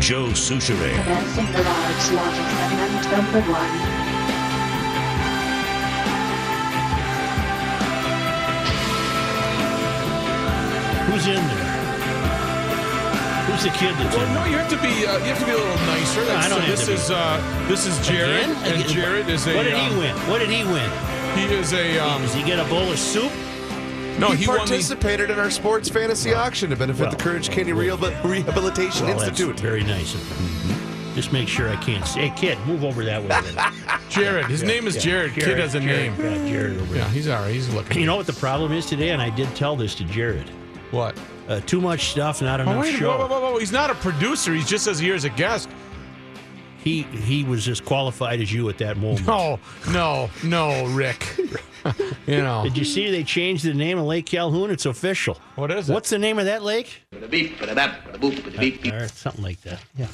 Joe Soucheray. Commencing garage logic segment number one. Who's in there? Who's the kid that's Well, in no, you have to be uh, you have to be a little nicer. That's, I don't so have this to be. is uh, this is Jared, Again? and Jared is a. What did he um, win? What did he win? He is a. Um, Does he get a bowl of soup? No, he, he won the. participated in our sports fantasy auction to benefit Well, the Courage Kenny Rehabil- Rehabilitation Well, that's Institute. very nice of him. Just make sure I can't see. Hey, kid, move over that way. Jared. His name is Jared. Kid has a Jared, name. Yeah, Jared over Yeah, there. he's all right. He's looking. You know what the problem is today, and I did tell this to Jared. what? Uh, too much stuff, not Oh, enough wait, show. whoa, whoa, whoa, whoa. He's not a producer. He's just as here as a guest. He he was as qualified as you at that moment. No, no, no, Rick. you know Did you see they changed the name of Lake Calhoun? It's official. what is it? What's the name of that lake? Or something like that. Yeah.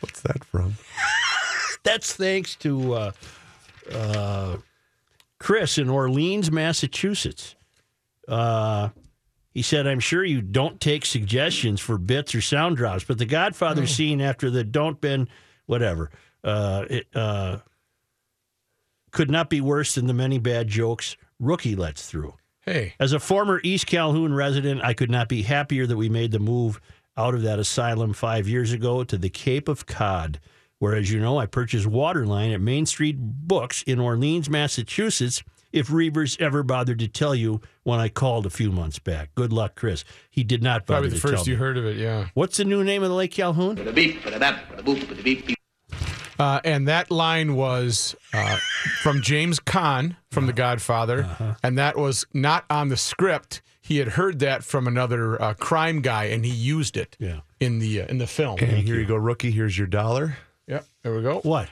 What's that from? That's thanks to uh, uh, Chris in Orleans, Massachusetts. Uh, he said, I'm sure you don't take suggestions for bits or sound drops, but the Godfather scene after the Don't Bend, whatever, uh, it uh, could not be worse than the many bad jokes Rookie lets through. Hey, As a former East Calhoun resident, I could not be happier that we made the move out of that asylum five years ago to the Cape of Cod, where, as you know, I purchased Waterline at Main Street Books in Orleans, Massachusetts. If Reavers ever bothered to tell you when I called a few months back, good luck, Chris. He did not bother probably the to tell first you me. heard of it. Yeah. What's the new name of the Lake Calhoun? Uh, and that line was uh, from James Caan from The Godfather, Uh-huh. and that was not on the script. He had heard that from another uh, crime guy, and he used it Yeah. in the uh, in the film. And here you go, rookie. Here's your dollar. Yep, there we go. What?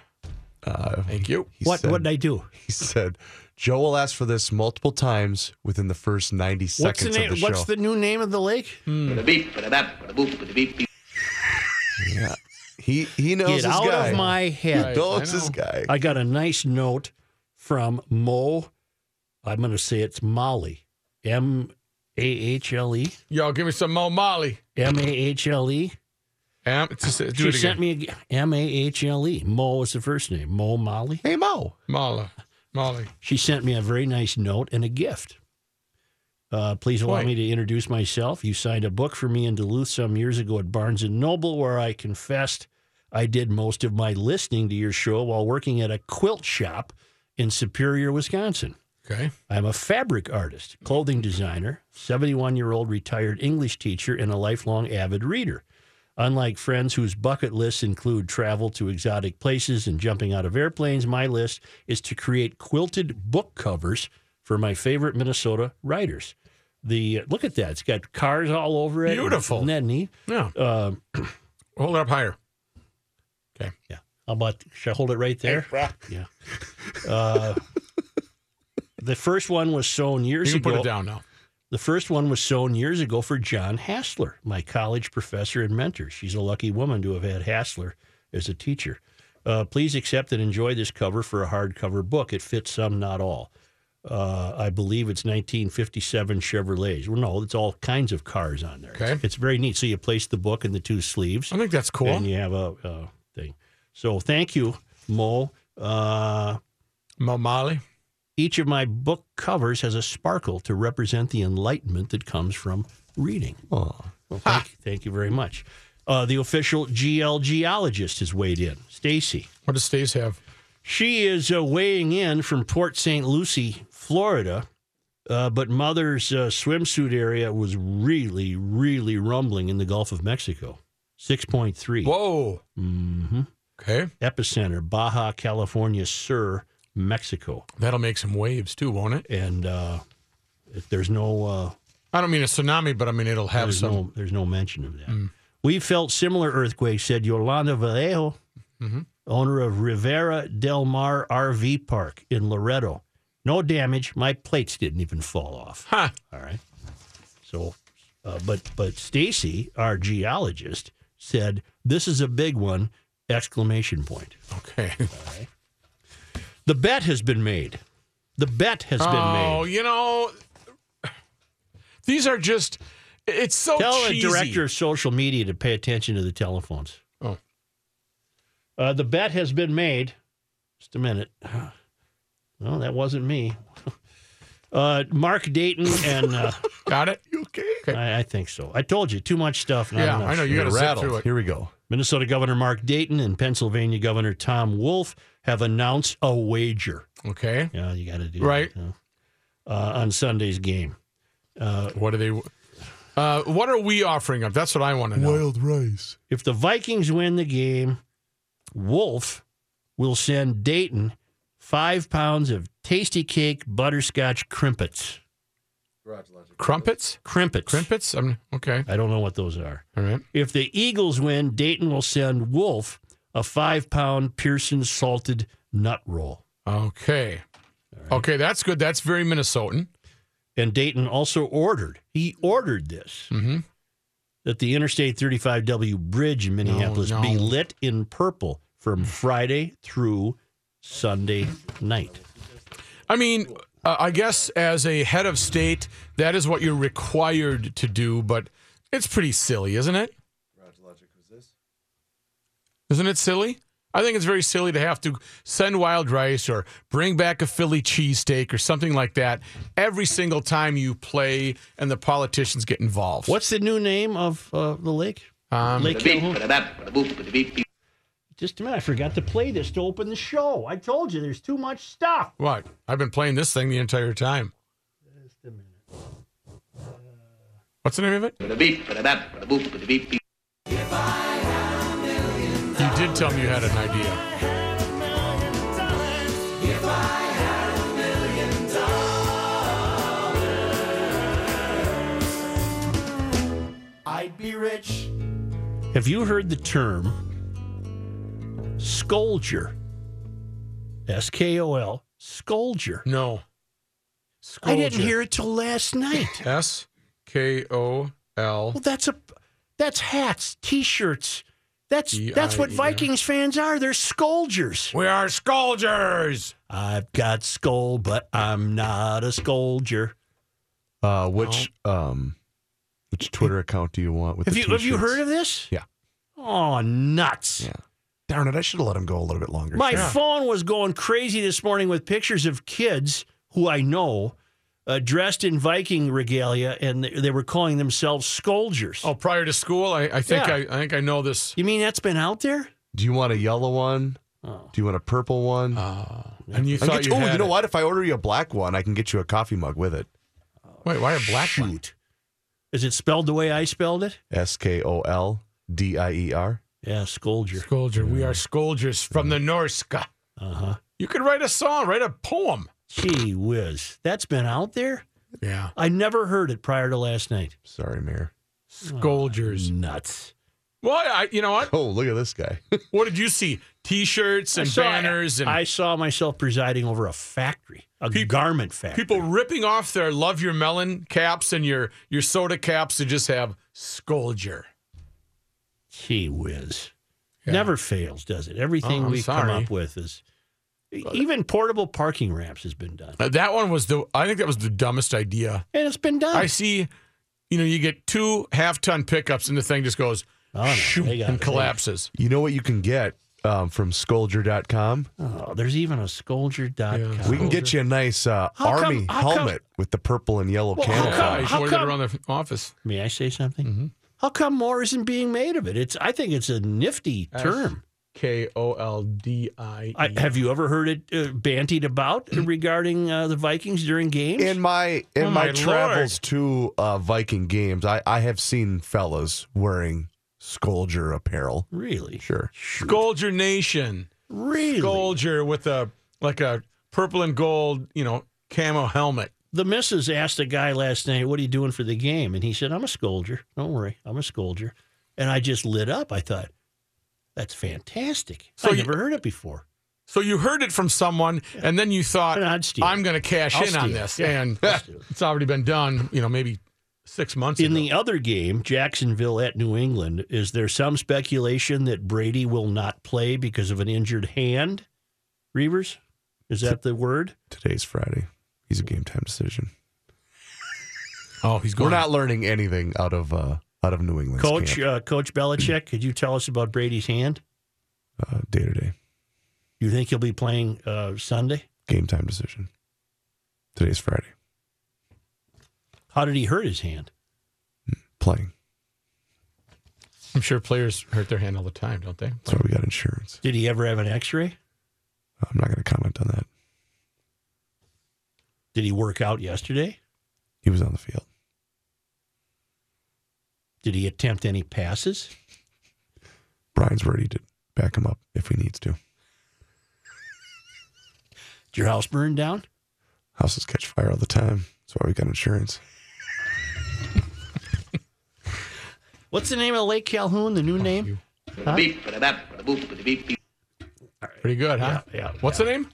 Thank you. What? said, What did I do? He said, Joe will ask for this multiple times within the first 90 seconds What's the seconds name? of the What's the new name of the lake? yeah. He, he knows Get his out guy. of my head. Right. knows I his guy. I got a nice note from Mo. I'm going to say it's Molly. M A H L E. Yo, give me some Mo Molly. M A H L E. It's just, do She it sent me a M A H L E. Mo is the first name. Mo Molly. hey, Mo. Molly. Molly. She sent me a very nice note and a gift. Uh, please allow Boy. me to introduce myself. You signed a book for me in Duluth some years ago at Barnes and Noble, where I confessed I did most of my listening to your show while working at a quilt shop in Superior, Wisconsin. Okay. I'm a fabric artist, clothing designer, 71 year old retired English teacher, and a lifelong avid reader. Unlike friends whose bucket lists include travel to exotic places and jumping out of airplanes, my list is to create quilted book covers for my favorite Minnesota writers. The look at that; it's got cars all over it. Beautiful. Isn't that neat? Yeah. Uh, Hold it up higher. Okay. yeah. How about should I hold it right there? Yeah. Uh, the first one was sewn years You can ago. put it down now. The first one was sewn years ago for Jon Hassler, my college professor and mentor. She's a lucky woman to have had Hassler as a teacher. Uh, please accept and enjoy this cover for a hardcover book. It fits some, not all. Uh, I believe it's 1957 Chevrolets. Well, no, it's all kinds of cars on there. Okay. It's very neat. So you place the book in the two sleeves I think that's cool. and you have a, a thing. So thank you, Mo. Uh, Mo Molly. each of my book covers has a sparkle to represent the enlightenment that comes from reading. Oh, Well, thank, thank you very much. Uh, the official GL geologist has weighed in, Stacy. What does Stace have? She is uh, weighing in from Port St. Lucie, Florida, uh, but Mother's uh, swimsuit area was really, really rumbling in the Gulf of Mexico. 6.3. Whoa. hmm Okay. Epicenter, Baja California Sur, Mexico. That'll make some waves too, won't it? And uh, if there's no uh, I don't mean a tsunami, but I mean it'll have there's some. no there's no mention of that. We felt similar earthquakes, said Yolanda Vallejo, owner of Rivera Del Mar RV Park in Loreto. No damage. My plates didn't even fall off. Ha! All right. So, uh, but but Stacy, our geologist, said this is a big one! Exclamation point. Okay. The bet has been made. The bet has been made. Oh, you know, these are just It's so Tell cheesy. the director of social media to pay attention to the telephones. Oh. Uh, the bet has been made. Just a minute. No, that wasn't me. Uh, Mark Dayton and uh, Got it? You okay? I, I think so. I told you too much stuff. Not Yeah, enough I know. You stuff. got to sit rattled. through it. Here we go. Minnesota Governor Mark Dayton and Pennsylvania Governor Tom Wolf have announced a wager. Okay. Yeah, you got to do Right. that, huh? uh, on Sunday's game. What are they? Uh, what are we offering up? That's what I want to know. Wild rice. If the Vikings win the game, Wolf will send Dayton five pounds of Tastykake butterscotch crimpets. Crumpets? Crimpets. Crimpets? I'm, okay. I don't know what those are. All right. If the Eagles win, Dayton will send Wolf a five pound Pearson salted nut roll. Okay. Okay, that's good. That's very Minnesotan. And Dayton also ordered, he ordered this, Mhm. that the Interstate 35W bridge in Minneapolis no. be lit in purple from Friday through Sunday night. I mean, uh, I guess as a head of state, that is what you're required to do, but it's pretty silly, isn't it? Isn't it silly? I think it's very silly to have to send wild rice or bring back a Philly cheesesteak or something like that every single time you play and the politicians get involved. What's the new name of uh, the lake? Um, Lake Calhoun. Just a minute, I forgot to play this to open the show. I told you there's too much stuff. What? I've been playing this thing the entire time. Just a minute. What's the name of it? You did tell me you had an idea. I'd be rich. Have you heard the term skoldier? S K O L, skoldier. No. I didn't hear it till last night. S K O L. Well, that's a that's hats, t-shirts. That's that's what Vikings fans are. They're skoldiers. We are Skoldiers. I've got skull, but I'm not a skoldier. Uh, which um, which Twitter account do you want with Have the you have you t-shirts? heard of this? Yeah. Oh, nuts. Yeah. Darn it! I should have let him go a little bit longer. My Yeah. phone was going crazy this morning with pictures of kids who I know uh, dressed in Viking regalia, and they, they were calling themselves skoldiers. Oh, prior to school, I, I think Yeah. I, I think I know this. You mean that's been out there? do you want a yellow one? Oh. Do you want a purple one? Uh, and you I thought get you, you, oh, you know it. what? If I order you a black one, I can get you a coffee mug with it. Wait, why a black one? Is it spelled the way I spelled it? S K O L D I E R. Yeah, skoldier. Skoldier. We are Skoldiers from the Norse. Uh huh. You could write a song, write a poem. Gee whiz. That's been out there? Yeah. I never heard it prior to last night. Sorry, Mayor. Skoldiers. Nuts. Well, I, you know what? Oh, look at this guy. What did you see? T-shirts and I saw- banners and I saw myself presiding over a factory, a Peop- garment factory. people ripping off their love your melon caps and your your soda caps to just have Skoldier. Gee whiz. Yeah. Never fails, does it? Everything Oh, I'm we come up with is. Even portable parking ramps has been done. Uh, that one was the. I think that was the dumbest idea. And it's been done. I see. You know, you get two half-ton pickups, and the thing just goes Oh, no, shoot, and it. collapses. You know what you can get um, from Skoldier.com? Oh, there's even a skoldier.com. Yeah. We can get you a nice uh, How come- army come- helmet with the purple and yellow Well, how camouflage. come- Yeah, how should wear that come- around the office. May I say something? Mm-hmm. How come more isn't being made of it? It's. I think it's a nifty term. K O L D I. have you ever heard it uh, bantied about regarding uh, the Vikings during games? In my in Oh, my, my travels to uh, Viking games, I, I have seen fellas wearing Skoldier apparel. really? Sure. Skoldier Nation. Really? Skoldier with a like a purple and gold, you know, camo helmet. The missus asked a guy last night, "What are you doing for the game?" And he said, "I'm a skoldier. Don't worry, I'm a skoldier." And I just lit up. I thought, "That's fantastic. So I you- never heard it before." So you heard it from someone, and then you thought, I'd steal "I'm going to cash I'll in on steal it. this," Yeah, and it. it's already been done. You know, maybe six months In ago. the other game, Jacksonville at New England, is there some speculation that Brady will not play because of an injured hand? Reavers, is that the word? Today's Friday. He's a game time decision. Oh, he's going. We're not learning anything out of uh, out of New England. Coach uh, Coach Belichick, could you tell us about Brady's hand? uh, day to day You think he'll be playing uh, Sunday? game time decision. Today's Friday. How did he hurt his hand? Playing. I'm sure players hurt their hand all the time, don't they? That's why we got insurance. Did he ever have an X-ray? I'm not going to comment on that. Did he work out yesterday? He was on the field. Did he attempt any passes? Brian's ready to back him up if he needs to. Did your house burn down? Houses catch fire all the time. That's why we got insurance. What's the name of Lake Calhoun? The new name? Huh? Beep, ba da bap, ba da boop, ba da beep, beep, Pretty good, huh? Yeah, yeah, What's the name?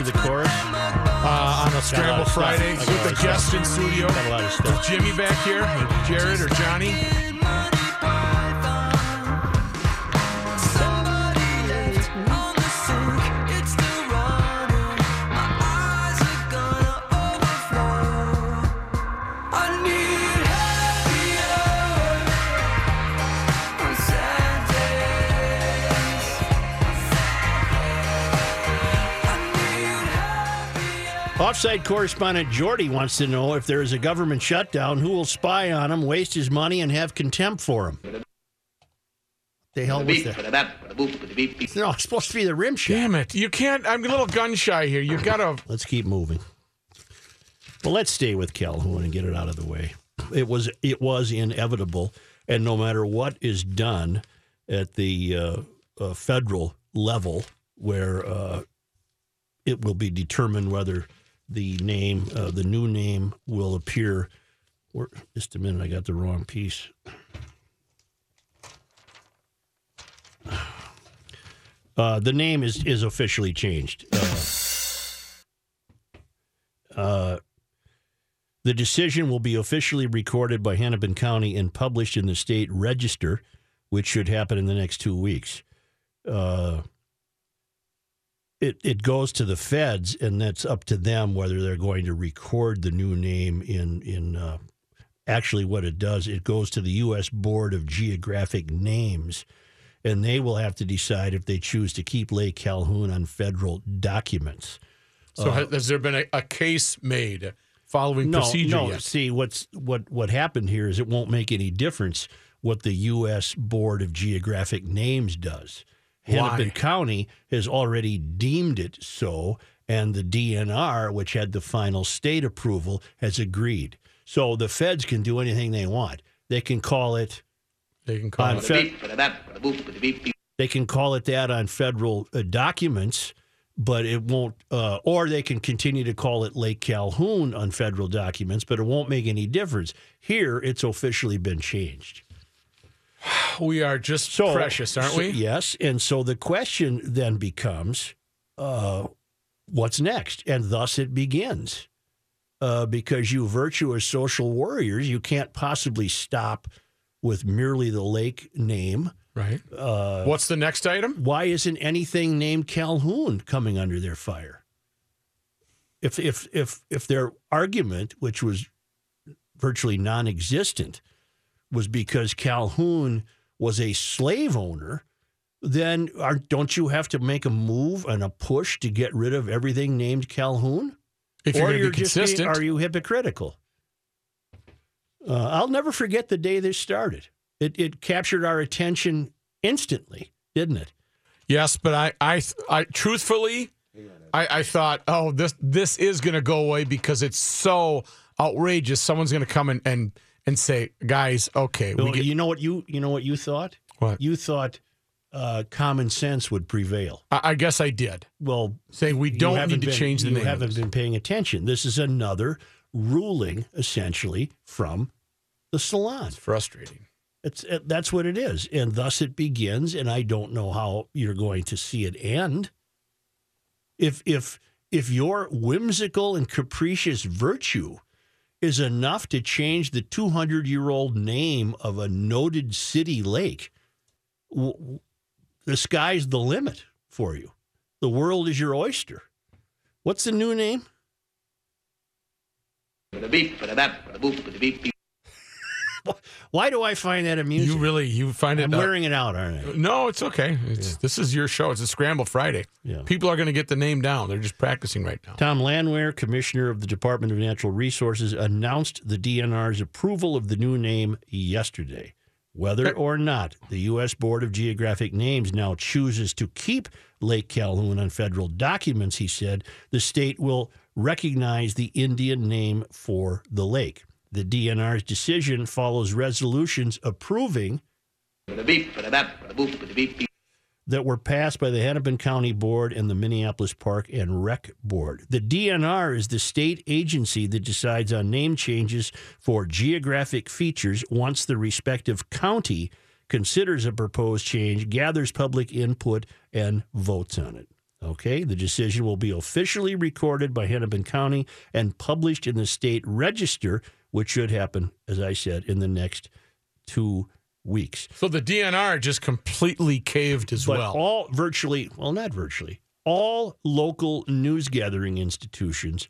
To the chorus? Uh, on a Scramble. Friday I got a with the guest in studio. Got a lot of stuff. Jimmy back here, and Jared or Johnny. Offside correspondent Jordy wants to know if there is a government shutdown, who will spy on him, waste his money, and have contempt for him. The hell was that? da bap, ba da boop, ba da beep, beep. No, it's supposed to be the rim shot. Damn it! You can't. I'm a little gun shy here. You've gotta. Let's keep moving. Well, let's stay with Calhoun and get it out of the way. It was it was inevitable, and no matter what is done at the uh, uh, federal level, where uh, it will be determined whether the name, uh, the new name, will appear. Where, just a minute, I got the wrong piece. Uh, the name is is officially changed. Uh, uh, the decision will be officially recorded by Hennepin County and published in the state register, which should happen in the next two weeks. Uh, it it goes to the feds, and that's up to them whether they're going to record the new name in in. Uh, actually, what it does, it goes to the U.S. Board of Geographic Names, and they will have to decide if they choose to keep Lake Calhoun on federal documents. So has, has there been a, a case made following no, procedure no. yet? See, what's what what happened here is it won't make any difference what the U.S. Board of Geographic Names does. Hennepin? County has already deemed it so, and the DNR, which had the final state approval, has agreed. So the feds can do anything they want. They can call it They can call it. Fe- beep, ba da bap, ba da boop, ba da beep, beep. they can call it that on federal uh, documents, but it won't, uh, or they can continue to call it Lake Calhoun on federal documents, but it won't make any difference. Here, it's officially been changed. We are just So precious, aren't so- we? yes. And so the question then becomes, uh, what's next? And thus it begins. Uh, because you virtuous social warriors, you can't possibly stop with merely the lake name. Right. Uh, What's the next item? why isn't anything named Calhoun coming under their fire? If if if if their argument, which was virtually non-existent, was because Calhoun was a slave owner, then aren't, don't you have to make a move and a push to get rid of everything named Calhoun? If you're or going to you're be just being- consistent, are you hypocritical? Uh, I'll never forget the day this started. It it captured our attention instantly, didn't it? yes, but I, I, I, truthfully, I, I thought, oh, this, this is going to go away because it's so outrageous. Someone's going to come and, and, and say, guys, okay, we get. you know what you you know what you thought? What? You thought uh, common sense would prevail. I, I guess I did. Well, Saying we don't need to been- change the you name. of haven't been paying attention. This is another ruling, essentially, from the salon. It's frustrating. It's it, that's what it is, and thus it begins. And I don't know how you're going to see it end. If if if your whimsical and capricious virtue is enough to change the 200 year old name of a noted city lake, the sky's the limit for you. The world is your oyster. What's the new name? Why do I find that amusing? You really you find it I'm uh, wearing it out, aren't I? No, it's okay. It's, This is your show. It's a Scramble Friday. Yeah. People are going to get the name down. They're just practicing right now. Tom Landwehr, Commissioner of the Department of Natural Resources, announced the DNR's approval of the new name yesterday. Whether or not the U.S. Board of Geographic Names now chooses to keep Lake Calhoun on federal documents, he said, the state will recognize the Indian name for the lake. The DNR's decision follows resolutions approving that were passed by the Hennepin County Board and the Minneapolis Park and Rec Board. The DNR is the state agency that decides on name changes for geographic features once the respective county considers a proposed change, gathers public input, and votes on it. Okay, the decision will be officially recorded by Hennepin County and published in the state register, which should happen, as I said, in the next two weeks. So the DNR just completely caved as But well. all virtually, well, not virtually, all local news gathering institutions,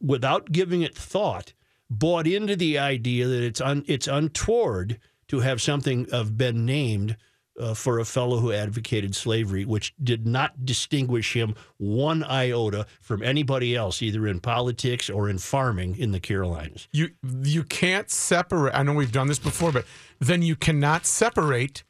without giving it thought, bought into the idea that it's un, it's untoward to have something have been named uh, for a fellow who advocated slavery, which did not distinguish him one iota from anybody else, either in politics or in farming in the Carolinas. you you can't separate. I know we've done this before, but then you cannot separate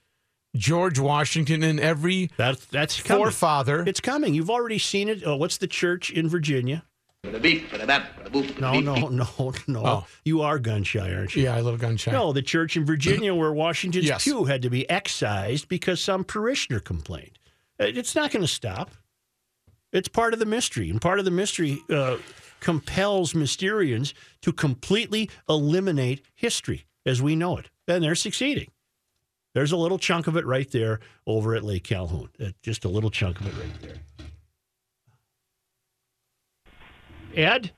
George Washington and every That's that's coming. forefather. It's coming. You've already seen it. Oh, what's the church in Virginia? The beep, the bap, the boop, the No, no, no, no. Oh. You are gun shy, aren't you? yeah, I love gunshot. No, the church in Virginia where Washington's Yes. pew had to be excised because some parishioner complained. Uh, It's not going to stop. It's part of the mystery, and part of the mystery uh, compels Mysterians to completely eliminate history as we know it, and they're succeeding. There's a little chunk of it right there over at Lake Calhoun. Uh, just a little chunk of it right there. Ed,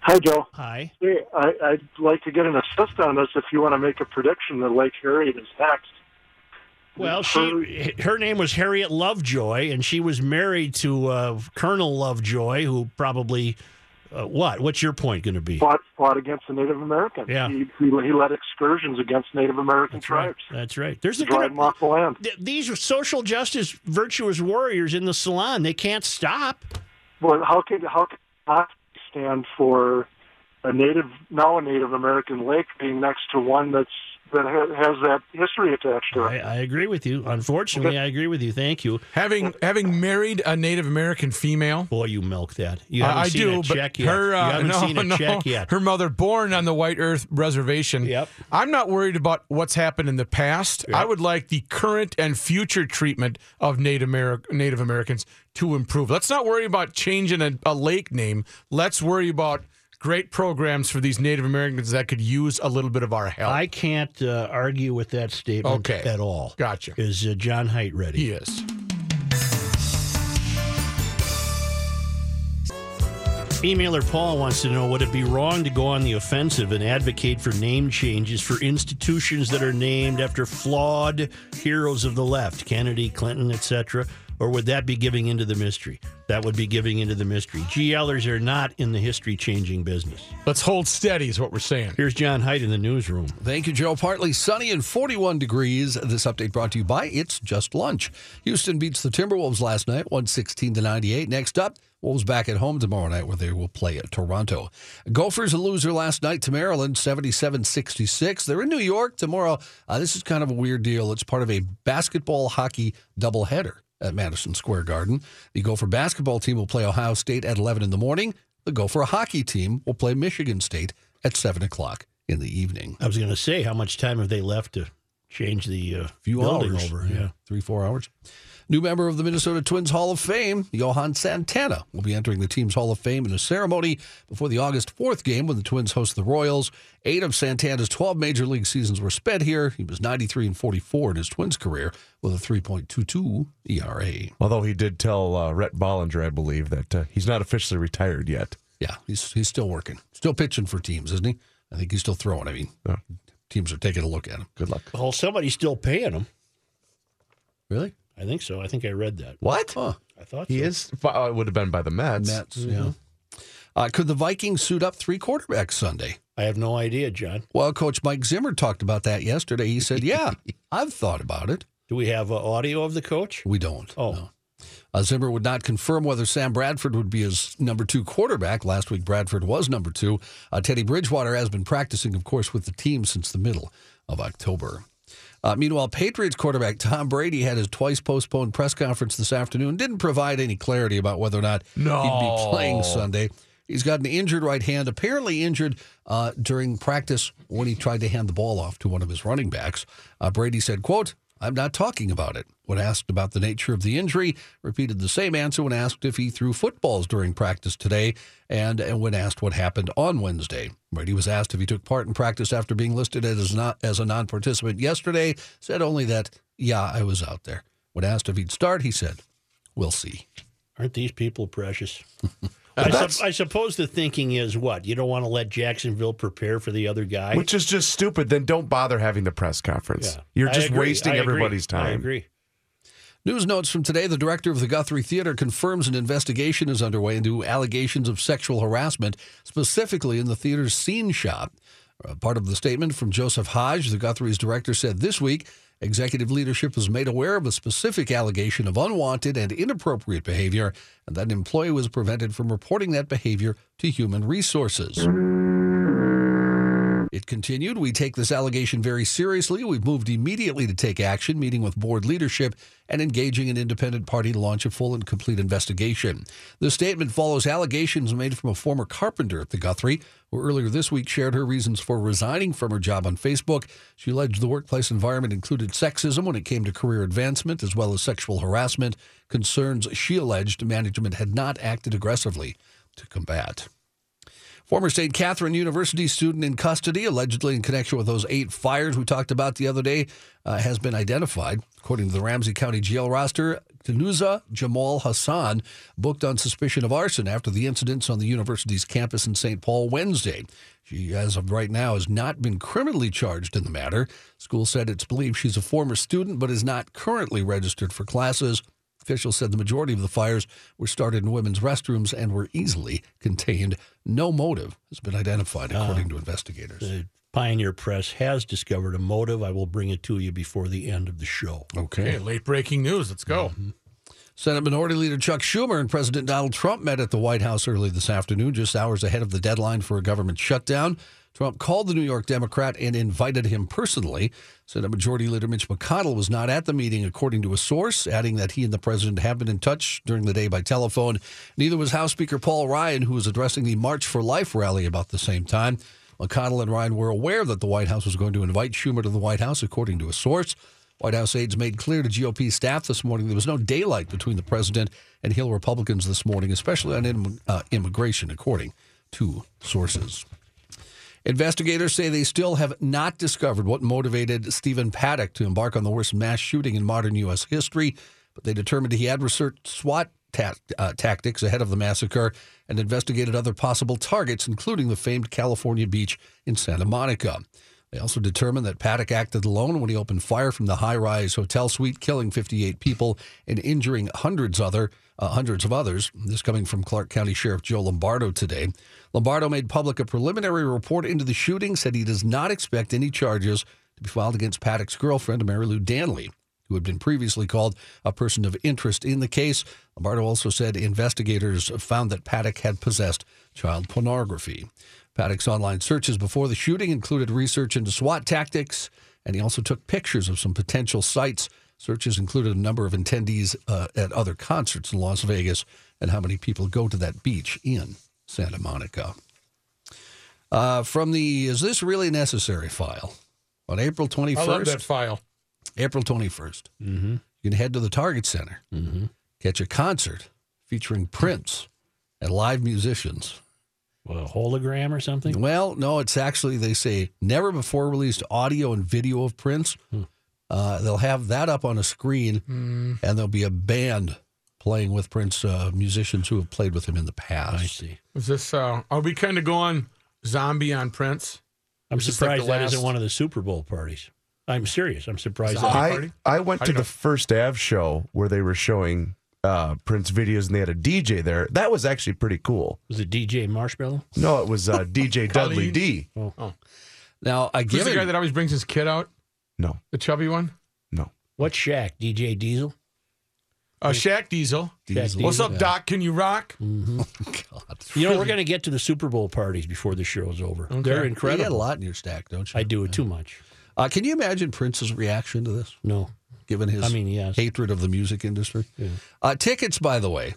Hi, Joe. hi. Hey, I, I'd like to get an assist on this if you want to make a prediction that Lake Harriet is next. Well, she her name was Harriet Lovejoy, and she was married to uh, Colonel Lovejoy, who probably uh, what? What's your point going to be? Fought, fought against the Native Americans. Yeah. He, he, he led excursions against Native American That's right. tribes That's right. There's a them off the land. th- these are social justice virtuous warriors in the salon. They can't stop. Well, how could how not stand for a Native now a Native American lake being next to one that's that ha- has that history attached to I, it? I agree with you. Unfortunately, I agree with you. Thank you. having having married a Native American female. Boy, you milk that. You I- haven't I seen do, a check but yet. her uh, you haven't no, seen a no, check yet. Her mother, born on the White Earth Reservation. Yep. I'm not worried about what's happened in the past. I would like the current and future treatment of Native Ameri- Native Americans to improve. Let's not worry about changing a, a lake name. Let's worry about great programs for these Native Americans that could use a little bit of our help. I can't uh, argue with that statement Okay. at all. Gotcha. Is uh, John Height ready? he is. Emailer Paul wants to know would it be wrong to go on the offensive and advocate for name changes for institutions that are named after flawed heroes of the left, Kennedy, Clinton, etc.? Or would that be giving into the mystery? That would be giving into the mystery. GLers are not in the history changing business. Let's hold steady, is what we're saying. Here's John Height in the newsroom. Thank you, Joe. Partly sunny and 41 degrees. This update brought to you by It's Just Lunch. Houston beats the Timberwolves last night, 116 to 98. Next up, Wolves back at home tomorrow night where they will play at Toronto. Gophers a loser last night to Maryland, 77 66. They're in New York tomorrow. Uh, this is kind of a weird deal. It's part of a basketball hockey doubleheader at Madison Square Garden. The Gopher basketball team will play Ohio State at 11 in the morning. The Gopher hockey team will play Michigan State at 7 o'clock in the evening. I was going to say, how much time have they left to change the uh, few building hours over? Yeah. three four hours. New member of the Minnesota Twins Hall of Fame, Johan Santana, will be entering the team's Hall of Fame in a ceremony before the August 4th game when the Twins host the Royals. Eight of Santana's 12 major league seasons were spent here. He was 93 and 44 in his Twins career with a 3.22 ERA. Although he did tell uh, Rhett Bollinger, I believe, that uh, he's not officially retired yet. Yeah, he's he's still working, still pitching for teams, isn't he? I think he's still throwing. I mean, teams are taking a look at him. Good luck. Well, somebody's still paying him. Really? I think so. I think I read that. What? Huh. I thought He so. is. Uh, it would have been by the Mets. Mets, yeah. Uh, could the Vikings suit up three quarterbacks Sunday? I have no idea, John. Well, Coach Mike Zimmer talked about that yesterday. He said, "Yeah, I've thought about it." Do we have uh, audio of the coach? We don't. Oh. no. Uh, Zimmer would not confirm whether Sam Bradford would be his number two quarterback. Last week, Bradford was number two. Uh, Teddy Bridgewater has been practicing, of course, with the team since the middle of October. Uh, meanwhile, Patriots quarterback Tom Brady had his twice postponed press conference this afternoon. Didn't provide any clarity about whether or not he'd be playing Sunday. He's got an injured right hand, apparently injured uh, during practice when he tried to hand the ball off to one of his running backs. Uh, Brady said, "quote I'm not talking about it." When asked about the nature of the injury, repeated the same answer when asked if he threw footballs during practice today, and, and when asked what happened on Wednesday. Brady was asked if he took part in practice after being listed as not as a non-participant yesterday. Said only that, "Yeah, I was out there." When asked if he'd start, he said, "We'll see." Aren't these people precious? I, sup- I suppose the thinking is what? You don't want to let Jacksonville prepare for the other guy? Which is just stupid. Then don't bother having the press conference. Yeah. You're just wasting I agree. everybody's I agree. News notes from today the director of the Guthrie Theater confirms an investigation is underway into allegations of sexual harassment, specifically in the theater's scene shop. Uh, part of the statement from Joseph Haj, the Guthrie's director, said this week executive leadership was made aware of a specific allegation of unwanted and inappropriate behavior, and that an employee was prevented from reporting that behavior to human resources. It continued, We take this allegation very seriously. We've moved immediately to take action, meeting with board leadership and engaging an independent party to launch a full and complete investigation. The statement follows allegations made from a former carpenter at the Guthrie, who earlier this week shared her reasons for resigning from her job on Facebook. She alleged the workplace environment included sexism when it came to career advancement, as well as sexual harassment, concerns she alleged management had not acted aggressively to combat. Former St. Catherine University student in custody, allegedly in connection with those eight fires we talked about the other day, uh, has been identified. According to the Ramsey County jail roster, Tnuza Jamal Hassan booked on suspicion of arson after the incidents on the university's campus in St. Paul Wednesday. She, as of right now, has not been criminally charged in the matter. School said it's believed she's a former student but is not currently registered for classes. Officials said the majority of the fires were started in women's restrooms and were easily contained. No motive has been identified, ah. according to investigators. The Pioneer Press has discovered a motive. I will bring it to you before the end of the show. Okay, late breaking news. Let's go. Mm-hmm. Senate Minority Leader Chuck Schumer and President Donald Trump met at the White House early this afternoon, just hours ahead of the deadline for a government shutdown. Trump called the New York Democrat and invited him personally. Senate Majority Leader Mitch McConnell was not at the meeting, according to a source, adding that he and the president have been in touch during the day by telephone. Neither was House Speaker Paul Ryan, who was addressing the March for Life rally about the same time. McConnell and Ryan were aware that the White House was going to invite Schumer to the White House, according to a source. White House aides made clear to GOP staff this morning there was no daylight between the president and Hill Republicans this morning, especially on im- uh, immigration, according to sources. Investigators say they still have not discovered what motivated Stephen Paddock to embark on the worst mass shooting in modern U.S. history, but they determined he had researched SWAT ta- uh, tactics ahead of the massacre and investigated other possible targets, including the famed California beach in Santa Monica. They also determined that Paddock acted alone when he opened fire from the high-rise hotel suite, killing 58 people and injuring hundreds other uh, hundreds of others. This coming from Clark County Sheriff Joe Lombardo today. Lombardo made public a preliminary report into the shooting, said he does not expect any charges to be filed against Paddock's girlfriend, Marilou Danley, who had been previously called a person of interest in the case. Lombardo also said investigators found that Paddock had possessed child pornography. Paddock's online searches before the shooting included research into SWAT tactics, and he also took pictures of some potential sites. Searches included a number of attendees uh, at other concerts in Las Vegas and how many people go to that beach in Santa Monica. Uh, from the Is This Really Necessary file on April 21st. I love that file. April 21st. Mm-hmm. You can head to the Target Center, Mm-hmm. catch a concert featuring Prince and live musicians. What, a hologram or something? Well, no, it's actually, they say, never before released audio and video of Prince. Uh, they'll have that up on a screen, and there'll be a band playing with Prince, uh, musicians who have played with him in the past. I see. Is this? Uh, are we kind of going zombie on Prince? I'm Is this like surprised the that isn't one of the Super Bowl parties. I'm serious. I'm surprised. That- I party? I went How to do the first Av show where they were showing uh, Prince videos and they had a DJ there. That was actually pretty cool. was it DJ Marshmallow? No, it was uh, DJ Dudley Khalid? D. Now, I Who's give the guy that always brings his kid out? No, The chubby one? no. What Shaq? DJ Diesel? Uh, Shaq Diesel. Diesel. What's up, Yeah. Doc? Can you rock? God. You know, we're going to get to the Super Bowl parties before the show show's over. They're incredible. You got a lot in your stack, don't you? I do it too much. Uh, can you imagine Prince's reaction to this, No. Given his I mean, yes. hatred of the music industry? Yeah. Uh, tickets, by the way,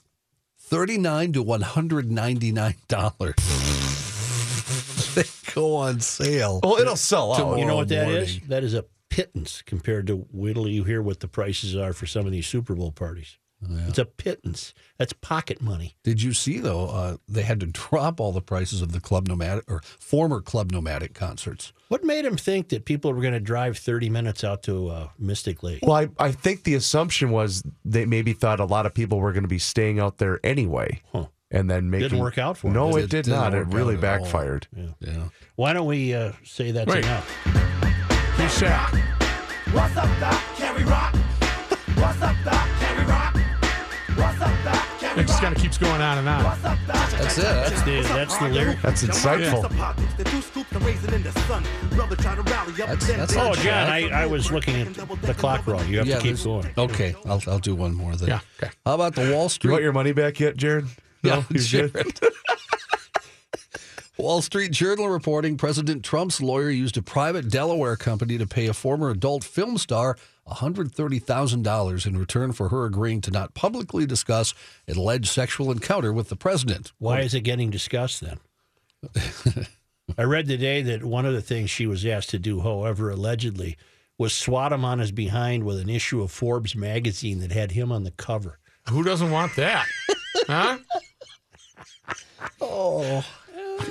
thirty-nine to one hundred ninety-nine dollars. they go on sale. Well, it'll sell out. You know what that morning. is? That is a pittance compared to wait till you hear what the prices are for some of these Super Bowl parties. It's a pittance. That's pocket money. Did you see though? Uh, they had to drop all the prices of the Club Nomadic or former Club Nomadic concerts. What made him think that people were going to drive 30 minutes out to uh, Mystic Lake? Well, I, I think the assumption was they maybe thought a lot of people were going to be staying out there anyway, Huh. and then making Didn't work out for 'em, No, did it, it? did Didn't not. It work really out at all. backfired. Yeah. Why don't we uh, say that's Wait. enough? Here's Shaq. What's up, Doc? Can we rock? What's up, Doc? It just kind of keeps going on and on. What's up, Doc? That's it. That's the, that's the lyric. That's insightful. That's- that's Oh, all, John, I, I was looking at the clock wrong. You have Yeah, to keep going. Okay, I'll I'll do one more then. Yeah, okay. How about the Wall You Street? want your money back yet, Jared? Yeah, No, you're good? Jared. Wall Street Journal reporting President Trump's lawyer used a private Delaware company to pay a former adult film star $130,000 in return for her agreeing to not publicly discuss an alleged sexual encounter with the president. Why is it getting discussed then? I read today that one of the things she was asked to do, however, allegedly, was swat him on his behind with an issue of Forbes magazine that had him on the cover. Who doesn't want that? huh? Oh,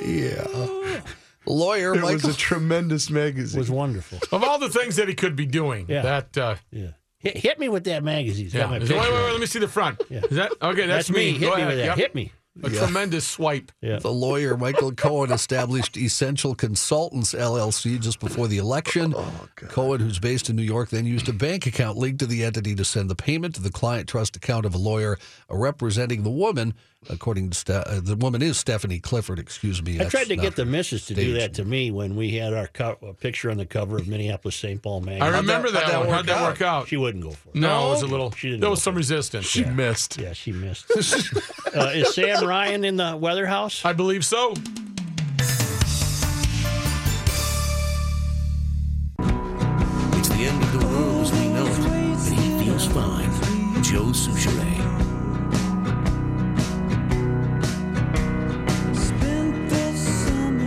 yeah. Oh. Lawyer It was a tremendous It magazine. was wonderful. Of all the things that he could be doing, Yeah. that uh, Yeah. Hit, hit me with that magazine. It's yeah. got my Is it- picture wait, wait, on wait, it. let me see the front. Yeah. Is that okay? That's, That's me. Hit Go me ahead. with that. Yep. Hit me. A tremendous swipe. Yeah. The lawyer Michael Cohen established Essential Consultants LLC just before the election. Cohen, who's based in New York, then used a bank account linked to the entity to send the payment to the client trust account of a lawyer representing the woman. According to Ste- uh, the woman is Stephanie Clifford. Excuse me. I that's tried to get the missus to do staged. that to me when we had our co- a picture on the cover of Minneapolis St. Paul magazine. I remember how'd that, that one. work How'd that out? work out? She wouldn't go for it. no, it was a little. She didn't there was some resistance. She missed. Yeah, she missed. uh, is Sam Ryan in the weather house? I believe so. It's the end of the world as we know it, and he feels fine. Joe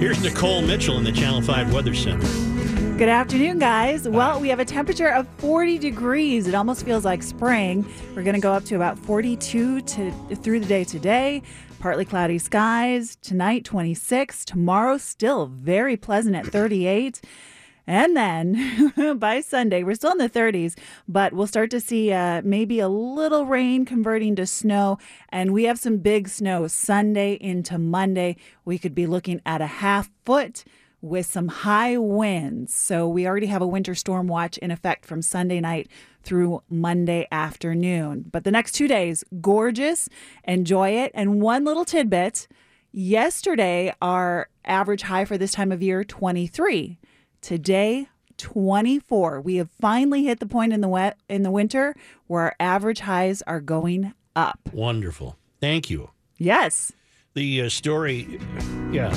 Here's Nicole Mitchell in the Channel 5 Weather Center. Good afternoon, guys. Well, we have a temperature of 40 degrees. It almost feels like spring. We're going to go up to about 42 to through the day today. Partly cloudy skies. Tonight 26. Tomorrow still very pleasant at 38. And then by Sunday, we're still in the 30s, but we'll start to see uh, maybe a little rain converting to snow. And we have some big snow Sunday into Monday. We could be looking at a half foot with some high winds. So we already have a winter storm watch in effect from Sunday night through Monday afternoon. But the next two days, gorgeous. Enjoy it. And one little tidbit yesterday, our average high for this time of year, 23. Today, 24. We have finally hit the point in the wet in the winter where our average highs are going up. Wonderful. Thank you. Yes. The uh, story, yeah.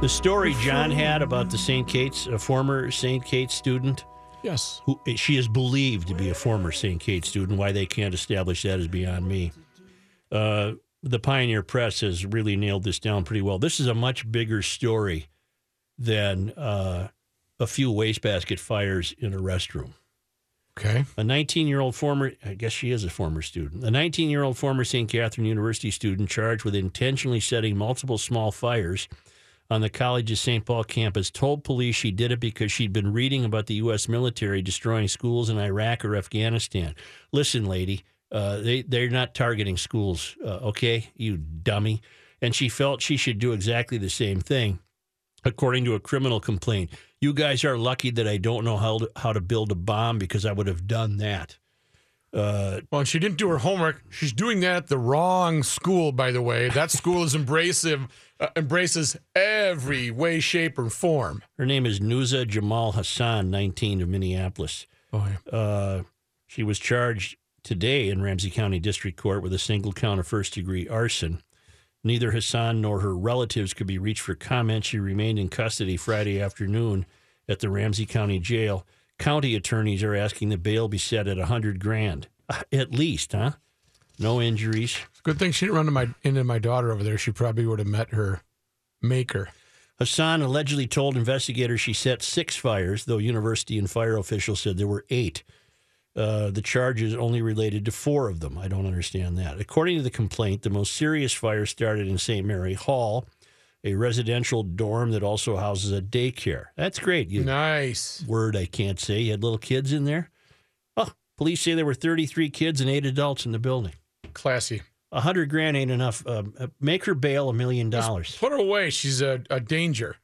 The story John had about the St. Kate's, a former St. Kate's student, Yes. who she is believed to be a former St. Kate's student. Why they can't establish that is beyond me. Uh, the Pioneer Press has really nailed this down pretty well. This is a much bigger story than uh, a few wastebasket fires in a restroom. Okay. A 19 year old former, I guess she is a former student, a 19 year old former St. Catherine University student charged with intentionally setting multiple small fires on the college's St. Paul campus told police she did it because she'd been reading about the U.S. military destroying schools in Iraq or Afghanistan. Listen, lady, uh, they, they're not targeting schools, uh, okay, you dummy. And she felt she should do exactly the same thing. according to a criminal complaint. You guys are lucky that I don't know how to, how to build a bomb because I would have done that. Uh, Well, she didn't do her homework. She's doing that at the wrong school, by the way. That school is embracive, uh, embraces every way, shape, or form. her name is Nuza Jamal Hassan, 19 of Minneapolis. Oh, yeah. Uh, she was charged today in Ramsey County District Court with a single count of first degree arson. Neither Hassan nor her relatives could be reached for comment. She remained in custody Friday afternoon at the Ramsey County Jail. County attorneys are asking the bail be set at a hundred grand, uh, at least, huh? No injuries. Good thing she didn't run to my, into my daughter over there. She probably would have met her maker. Hassan allegedly told investigators she set six fires, though university and fire officials said there were eight. Uh, the charges only related to four of them. I don't understand that. According to the complaint, the most serious fire started in St. Mary Hall, a residential dorm that also houses a daycare. That's great. You Nice. word I can't say. You had little kids in there. Oh, police say there were 33 kids and eight adults in the building. Classy. A hundred grand ain't enough. Um, uh, make her bail a million dollars. Put her away. She's a, a danger.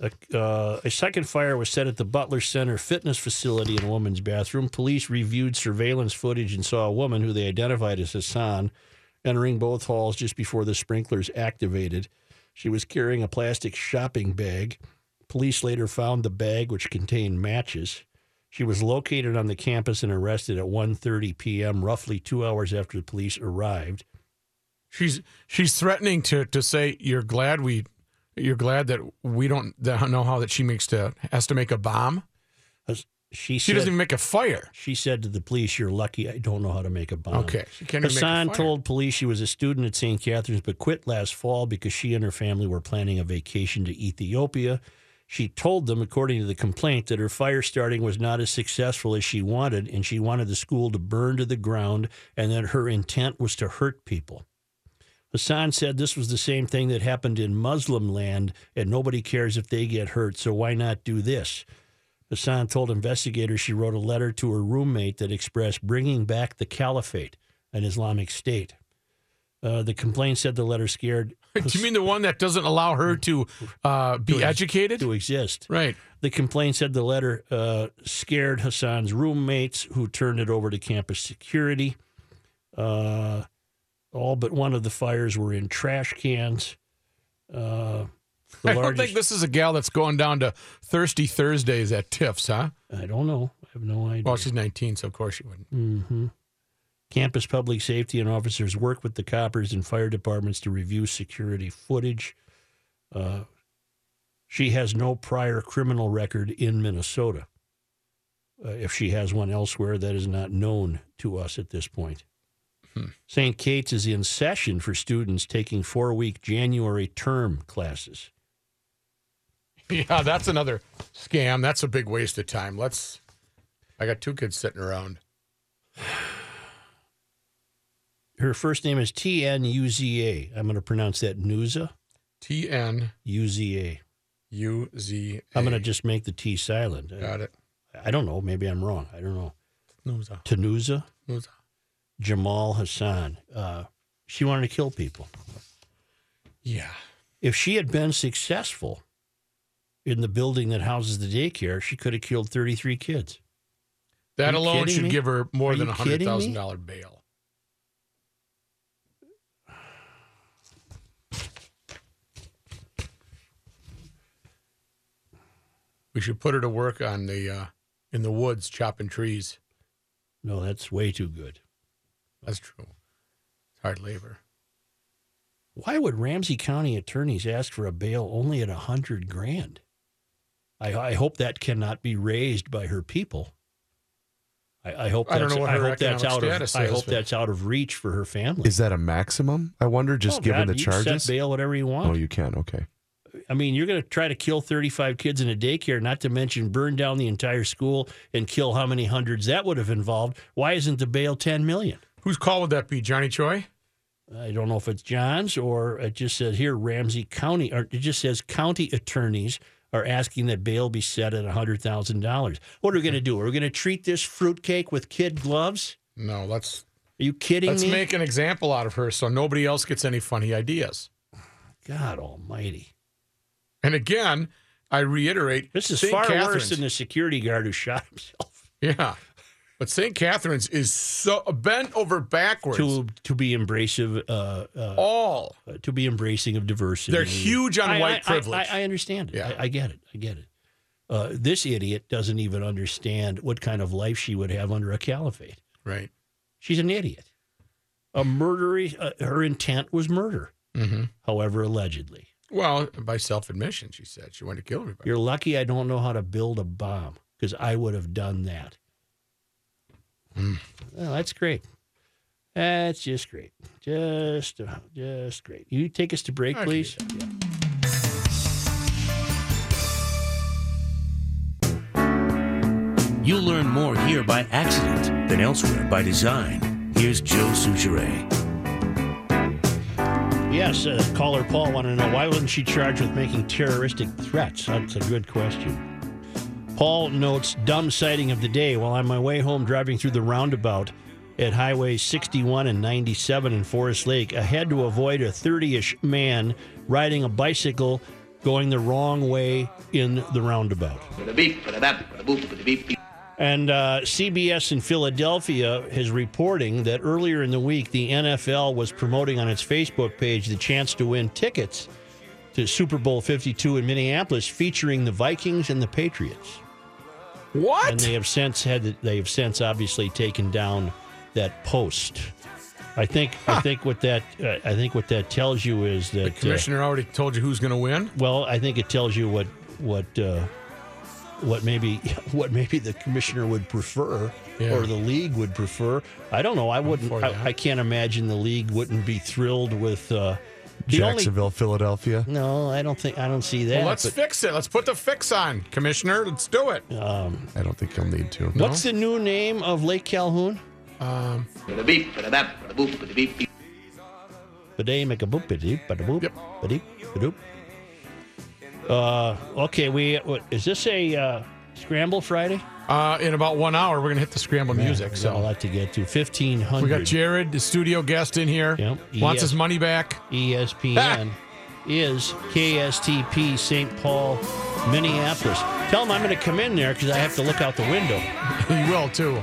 A, uh, a second fire was set at the Butler Center fitness facility in a woman's bathroom. Police reviewed surveillance footage and saw a woman who they identified as Hassan entering both halls just before the sprinklers activated. She was carrying a plastic shopping bag. Police later found the bag, which contained matches. She was located on the campus and arrested at 1:30 p.m., roughly two hours after the police arrived. She's she's threatening to to say you're glad we you're glad that we don't that know how that she makes to has to make a bomb. She, She said, doesn't even make a fire. She said to the police, "You're lucky I don't know how to make a bomb." Okay, she can't Hassan make a fire. told police she was a student at St. Catherine's but quit last fall because she and her family were planning a vacation to Ethiopia. She told them, according to the complaint, that her fire starting was not as successful as she wanted, and she wanted the school to burn to the ground, and that her intent was to hurt people. Hassan said this was the same thing that happened in Muslim land, and nobody cares if they get hurt, so why not do this? Hassan told investigators she wrote a letter to her roommate that expressed bringing back the caliphate, an Islamic state. Uh, the complaint said the letter scared Do you mean the one that doesn't allow her to uh, be To ex- educated? to exist. Right. The complaint said the letter uh, scared Hassan's roommates, who turned it over to campus security. Uh, all but one of the fires were in trash cans. Uh, I don't think this is a gal that's going down to Thirsty Thursdays at Tiff's, huh? I don't know. I have no idea. Well, she's 19, so of course she wouldn't. hmm Campus public safety and officers work with the coppers and fire departments to review security footage. Uh, she has no prior criminal record in Minnesota. Uh, if she has one elsewhere, that is not known to us at this point. St. Kate's is in session for students taking four week January term classes. Yeah, that's another scam. That's a big waste of time. Let's. I got two kids sitting around. Her first name is T N U Z A. I'm going to pronounce that Nuza T N U Z A. U Z A. I'm going to just make the T silent. Got it. I don't know. Maybe I'm wrong. I don't know. Nuza. Tanuza Nuza. Jamal Hassan. Uh, she wanted to kill people. Yeah. If she had been successful in the building that houses the daycare, she could have killed 33 kids. That alone should me? give her more Are than a hundred kidding me? thousand dollar bail. We should put her to work on the uh, in the woods chopping trees. No, that's way too good. That's true. It's hard labor. Why would Ramsey County attorneys ask for a bail only at a hundred grand? I, I hope that cannot be raised by her people. I, I hope I don't that's, know what I hope that's out of status I hope that's out of reach for her family. Is that a maximum? I wonder, just Oh, given God, the you charges. set bail whatever you want. Oh, you can. Okay. I mean, you're going to try to kill 35 kids in a daycare, not to mention burn down the entire school and kill how many hundreds that would have involved. Why isn't the bail 10 million? Whose call would that be, Johnny Choi? I don't know if it's John's or it just says here Ramsey County, or it just says county attorneys are asking that bail be set at $100,000. What are we going to do? Are we going to treat this fruitcake with kid gloves? No, let's Are you kidding let's me? make an example out of her so nobody else gets any funny ideas. God almighty. And again, I reiterate, This is St. far worse than the security guard who shot himself. Yeah. But St. Catherine's is so bent over backwards. To to be embracive, uh, uh, all. uh, to be embracing of diversity. They're huge on I- white I- privilege. I, I understand it. Yeah. I, I get it. I get it. Uh, this idiot doesn't even understand what kind of life she would have under a caliphate. Right. She's an idiot. A murdery. Uh, her intent was murder. Mm-hmm. However, allegedly. Well, by self admission, she said she wanted to kill everybody. You're lucky I don't know how to build a bomb because I would have done that. Hmm. Well, that's great. That's just great. Just, uh, just great. You take us to break, I can please. You'll learn more here by accident than elsewhere by design. Here's Joe Soucheray. Yes, uh, caller Paul wanted to know why wasn't she charged with making terroristic threats? That's a good question. Paul notes dumb sighting of the day while on my way home driving through the roundabout at Highway 61 and 97 in Forest Lake. I had to avoid a 30 ish man riding a bicycle going the wrong way in the roundabout. Bada beep, bada bap, bada boop, bada beep, beep. And uh, CBS in Philadelphia is reporting that earlier in the week, the NFL was promoting on its Facebook page the chance to win tickets to Super Bowl 52 in Minneapolis, featuring the Vikings and the Patriots. What? And they have since had they have since obviously taken down that post. I think I think what that uh, I think what that tells you is the that uh, commissioner already told you who's going to win. well, I think it tells you what what uh, what maybe what maybe the commissioner would prefer Yeah. or the league would prefer. I don't know. I wouldn't. I, I can't imagine the league wouldn't be thrilled with the only. Jacksonville, Philadelphia. No, I don't think I don't see that. Well, let's but, fix it. Let's put the fix on, Commissioner. Let's do it. um, I don't think you'll need to. what's the new name of Lake Calhoun? Um, Bada beep, bada bap, bada boop, bada beep, beep. Make a boop, ba-dee, Yep. ba-dee. Uh, okay, we is this a uh, scramble Friday? uh, in about one hour, we're going to hit the scramble music. We got a So lot to get to. Fifteen hundred. we got Jared, the studio guest, in here. Yep. Wants Yes. his money back. ESPN is KSTP St. Paul, Minneapolis. Tell him I'm going to come in there because I have to look out the window. he will too.